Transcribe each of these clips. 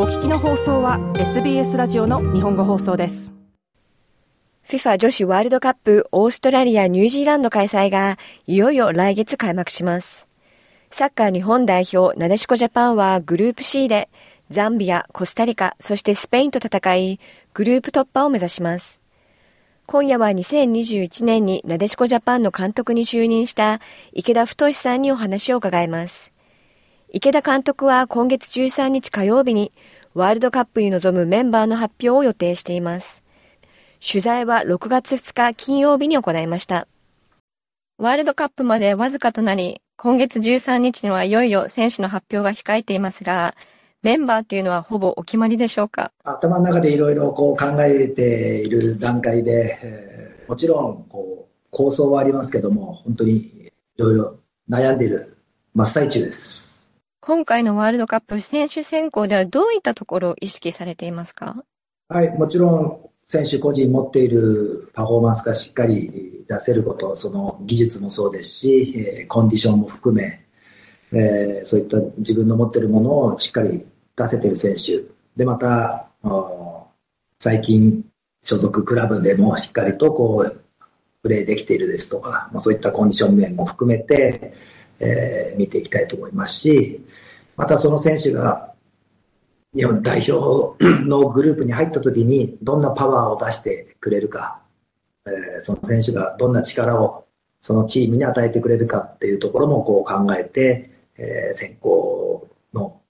お聞きの放送は SBS ラジオの日本語放送です FIFA 女子ワールドカップオーストラリア・ニュージーランド開催がいよいよ来月開幕します。サッカー日本代表なでしこジャパンはグループ C でザンビア、コスタリカ、そしてスペインと戦いグループ突破を目指します。今夜は2021年になでしこジャパンの監督に就任した池田太さんにお話を伺います。池田監督は今月13日火曜日にワールドカップに臨むメンバーの発表を予定しています。取材は6月2日金曜日に行いました。ワールドカップまでわずかとなり、今月13日にはいよいよ選手の発表が控えていますが、メンバーっていうのはほぼお決まりでしょうか？頭の中でいろいろこう考えている段階で、えー、もちろんこう構想はありますけども、本当にいろいろ悩んでいる真っ最中です。今回のワールドカップ選手選考ではどういったところを意識されていますか？はい、もちろん選手個人持っているパフォーマンスがしっかり出せること、その技術もそうですし、コンディションも含め、えー、そういった自分の持っているものをしっかり出せている選手。で、また、最近所属クラブでもしっかりとこう、プレーできているですとか、まあ、そういったコンディション面も含めて、えー、見ていきたいと思いますし、またその選手が日本代表のグループに入った時にどんなパワーを出してくれるか、えー、その選手がどんな力をそのチームに与えてくれるかっていうところもこう考えて、えー、選考の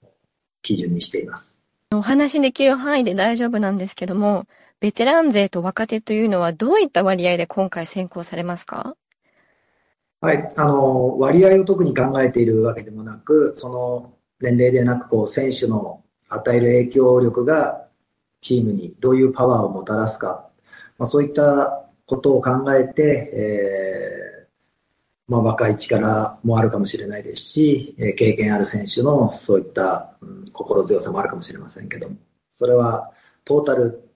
基準にしています。お話できる範囲で大丈夫なんですけども、ベテラン勢と若手というのはどういった割合で今回選考されますか？はい、あの、割合を特に考えているわけでもなく、その年齢でなく、こう、選手の与える影響力がチームにどういうパワーをもたらすか、まあ、そういったことを考えて、えー、まあ、若い力もあるかもしれないですし、経験ある選手のそういった、うん、心強さもあるかもしれませんけども、それはトータル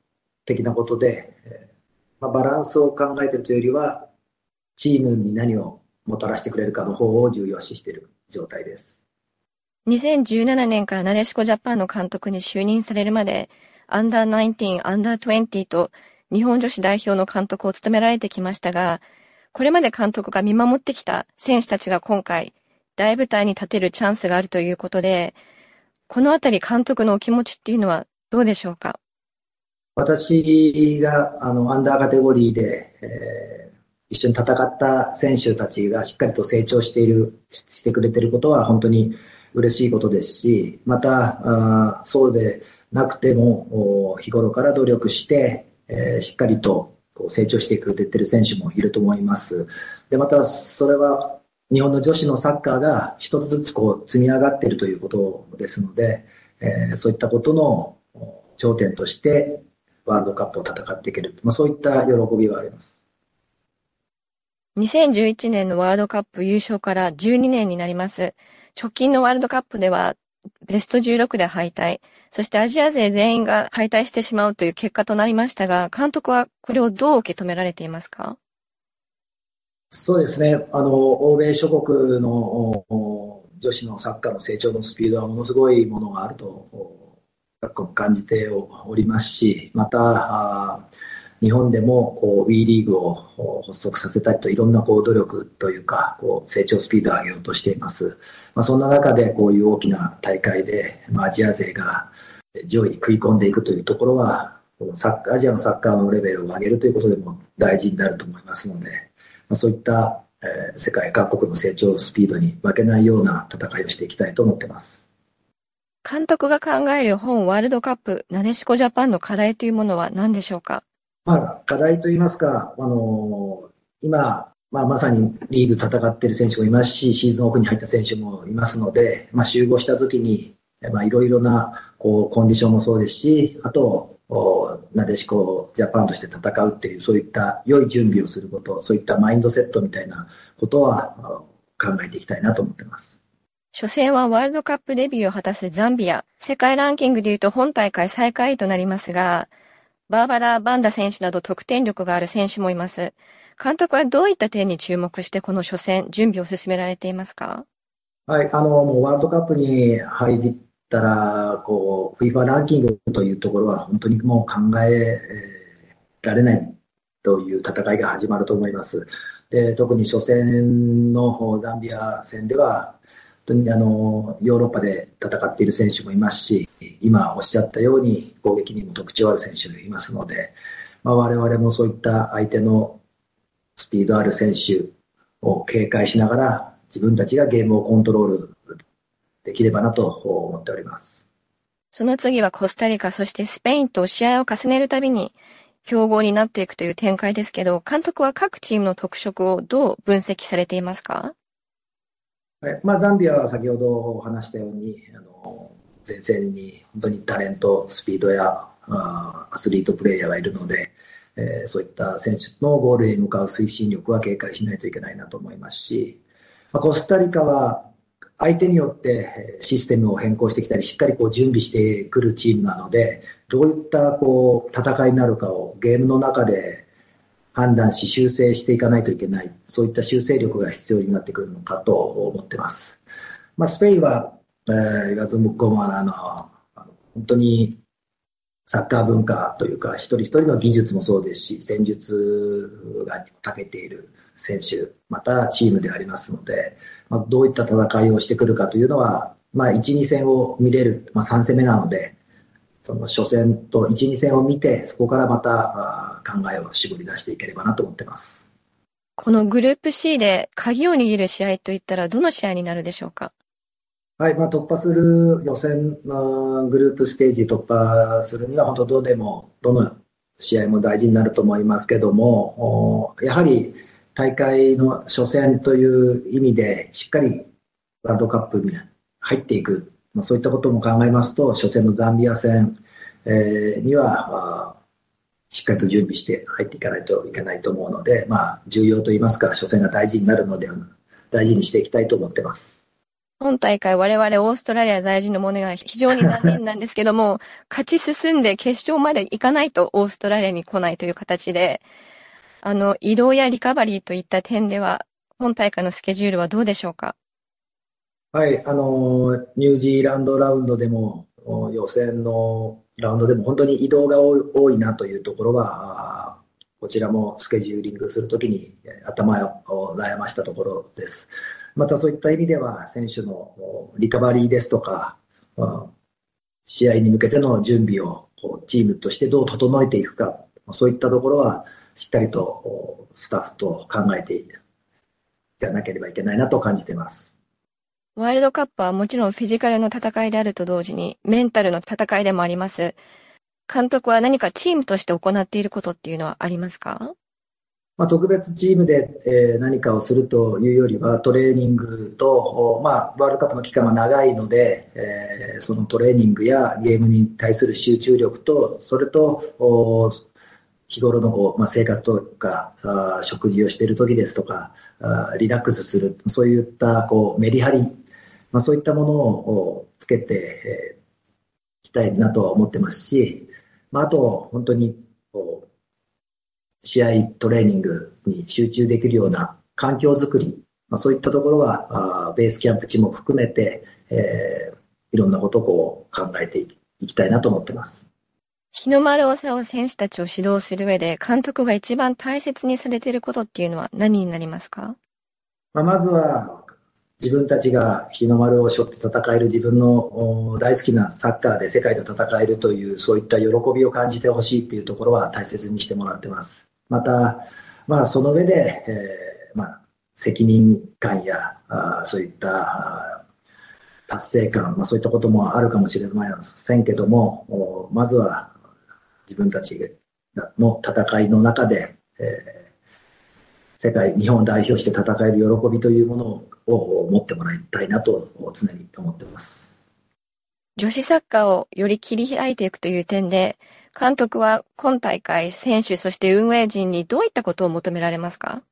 的なことで、まあ、バランスを考えているというよりは、チームに何をもたらしてくれるかの方を重要視している状態です。2017年からなでしこジャパンの監督に就任されるまで、アンダー19、アンダー20と日本女子代表の監督を務められてきましたが、これまで監督が見守ってきた選手たちが今回、大舞台に立てるチャンスがあるということで、このあたり監督のお気持ちっていうのはどうでしょうか？私があのアンダーカテゴリーで、えー一緒に戦った選手たちがしっかりと成長している、してくれていることは本当に嬉しいことですし、また、あそうでなくても、日頃から努力して、えー、しっかりと成長してくれている選手もいると思います。で、また、それは日本の女子のサッカーが一つずつこう積み上がっているということですので、えー、そういったことの頂点としてワールドカップを戦っていける、まあ、そういった喜びがあります。2011年のワールドカップ優勝から12年になります。直近のワールドカップではベスト16で敗退、そしてアジア勢全員が敗退してしまうという結果となりましたが、監督はこれをどう受け止められていますか？そうですね。あの、欧米諸国の女子のサッカーの成長のスピードはものすごいものがあると、感じておりますし、また、日本でもこう WE リーグを発足させたいといろんなこう努力というかこう成長スピードを上げようとしています。まあ、そんな中でこういう大きな大会で、まあ、アジア勢が上位に食い込んでいくというところはこのサッアジアのサッカーのレベルを上げるということでも大事になると思いますので、まあ、そういった、世界各国の成長スピードに負けないような戦いをしていきたいと思ってます。監督が考える本ワールドカップなでしこジャパンの課題というものは何でしょうか？まあ、課題といいますか、あの今、まあ、まさにリーグ戦っている選手もいますし、シーズンオフに入った選手もいますので、まあ、集合したときに、まあ、いろいろなこうコンディションもそうですし、あと、なでしこジャパンとして戦うっていう、そういった良い準備をすること、そういったマインドセットみたいなことは考えていきたいなと思ってます。初戦はワールドカップデビューを果たすザンビア。世界ランキングでいうと本大会最下位となりますが、バーバラ・バンダ選手など得点力がある選手もいます。監督はどういった点に注目してこの初戦、準備を進められていますか？はい、あの、もうワールドカップに入ったら、こう、FIFA ランキングというところは本当にもう考えられないという戦いが始まると思います。で特に初戦のザンビア戦では、本当にあのヨーロッパで戦っている選手もいますし、今おっしゃったように攻撃にも特徴ある選手がいますので、まあ、我々もそういった相手のスピードある選手を警戒しながら自分たちがゲームをコントロールできればなと思っております。その次はコスタリカ、そしてスペインと試合を重ねるたびに強豪になっていくという展開ですけど、監督は各チームの特色をどう分析されていますか？はいまあ、ザンビアは先ほど話したように、あの前線に本当にタレント、スピードやアスリートプレーヤーがいるので、えー、そういった選手のゴールに向かう推進力は警戒しないといけないなと思いますし、まあ、コスタリカは相手によってシステムを変更してきたり、しっかりこう準備してくるチームなので、どういったこう戦いになるかをゲームの中で判断し修正していかないといけない、そういった修正力が必要になってくるのかと思ってます。まあ、スペインは、えー、言わずもごあの、本当にサッカー文化というか、一人一人の技術もそうですし、戦術がにも長けている選手、またチームでありますので、まあ、どういった戦いをしてくるかというのは、まあ、1、2戦を見れる、まあ、3戦目なので、その初戦と1、2戦を見て、そこからまた考えを絞り出していければなと思ってます。このグループ C で鍵を握る試合といったら、どの試合になるでしょうか？はい、まあ、突破する予選のグループステージ突破するには、本当どうでも、どの試合も大事になると思いますけども、やはり大会の初戦という意味で、しっかりワールドカップに入っていく、まあ、そういったことも考えますと、初戦のザンビア戦、えー、には、しっかりと準備して入っていかないといけないと思うので、まあ、重要と言いますか、初戦が大事になるので、大事にしていきたいと思ってます。今大会我々オーストラリア在住の者が非常に残念なんですけども、勝ち進んで決勝まで行かないとオーストラリアに来ないという形で、あの、移動やリカバリーといった点では、本大会のスケジュールはどうでしょうか？はい、あの、ニュージーランドラウンドでも、予選のラウンドでも本当に移動が多いなというところは、こちらもスケジューリングするときに頭を悩ましたところです。またそういった意味では、選手のリカバリーですとか、試合に向けての準備をチームとしてどう整えていくか、そういったところはしっかりとスタッフと考えていかなければいけないなと感じています。ワールドカップはもちろんフィジカルの戦いであると同時にメンタルの戦いでもあります。監督は何かチームとして行っていることっていうのはありますか？まあ、特別チームで、えー、何かをするというよりはトレーニングと、まあ、ワールドカップの期間は長いので、えー、そのトレーニングやゲームに対する集中力とそれと日頃のこう、まあ、生活とかあ食事をしている時ですとかあリラックスするそういったこうメリハリ、まあ、そういったものをつけてい、えー、きたいなとは思ってますし、まあ、あと本当にこう試合、トレーニングに集中できるような環境づくり、まあ、そういったところは、あベースキャンプ地も含めて、えー、いろんなことをこう考えていきたいなと思ってます。日の丸を背負う選手たちを指導する上で、監督が一番大切にされていることっていうのは何になりますか、まあ、まずは、自分たちが日の丸を背負って戦える自分の大好きなサッカーで世界と戦えるというそういった喜びを感じてほしいっていうところは大切にしてもらってます。また、まあ、その上で、えー、まあ、責任感やあそういった達成感、まあ、そういったこともあるかもしれませんけども、まずは自分たちの戦いの中で、えー、世界、日本を代表して戦える喜びというものを持ってもらいたいなと常に思っています。女子サッカーをより切り開いていくという点で、監督は今大会、選手、そして運営陣にどういったことを求められますか？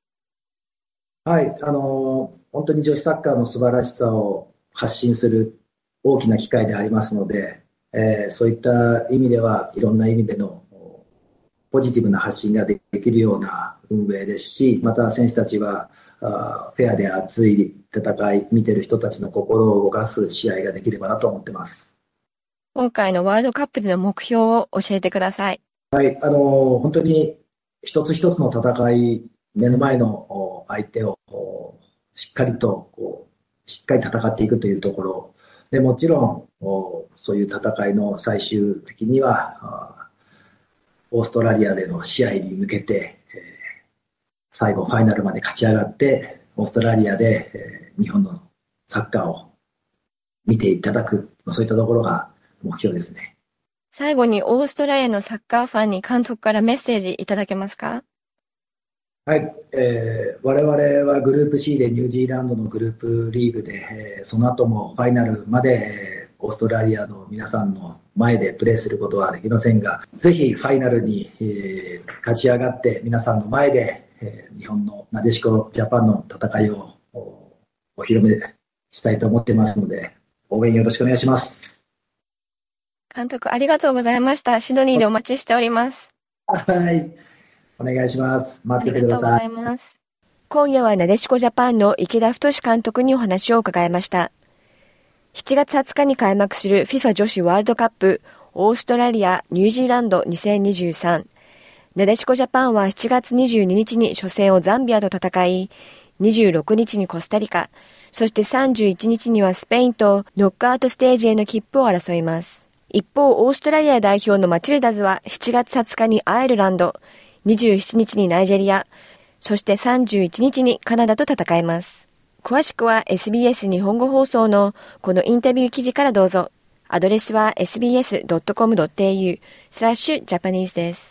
はい、あの、本当に女子サッカーの素晴らしさを発信する大きな機会でありますので、えー、そういった意味では、いろんな意味でのポジティブな発信ができるような運営ですし、また選手たちは、あフェアで熱い戦い、見てる人たちの心を動かす試合ができればなと思ってます。今回のワールドカップでの目標を教えてください。はい、あの、本当に一つ一つの戦い、目の前の相手をしっかりとこう、しっかり戦っていくというところ。でもちろん、そういう戦いの最終的には、オーストラリアでの試合に向けて、最後ファイナルまで勝ち上がって、オーストラリアで日本のサッカーを見ていただく、そういったところが目標ですね。最後にオーストラリアのサッカーファンに監督からメッセージいただけますか？はい、えー、我々はグループ C でニュージーランドのグループリーグで、えー、その後もファイナルまで、えー、オーストラリアの皆さんの前でプレーすることはできませんが、ぜひファイナルに、えー、勝ち上がって皆さんの前で、えー、日本のなでしこジャパンの戦いをお披露目したいと思ってますので、応援よろしくお願いします。監督ありがとうございました。シドニーでお待ちしております。はい。お願いします。待っててください。ありがとうございます。今夜はなでしこジャパンの池田太監督にお話を伺いました。7月20日に開幕する FIFA 女子ワールドカップオーストラリア、ニュージーランド2023。なでしこジャパンは7月22日に初戦をザンビアと戦い、26日にコスタリカ、そして31日にはスペインとノックアウトステージへの切符を争います。一方、オーストラリア代表のマチルダズは7月20日にアイルランド、27日にナイジェリア、そして31日にカナダと戦います。詳しくは SBS 日本語放送のこのインタビュー記事からどうぞ。アドレスは sbs.com.au スラッシュジャパニーズです。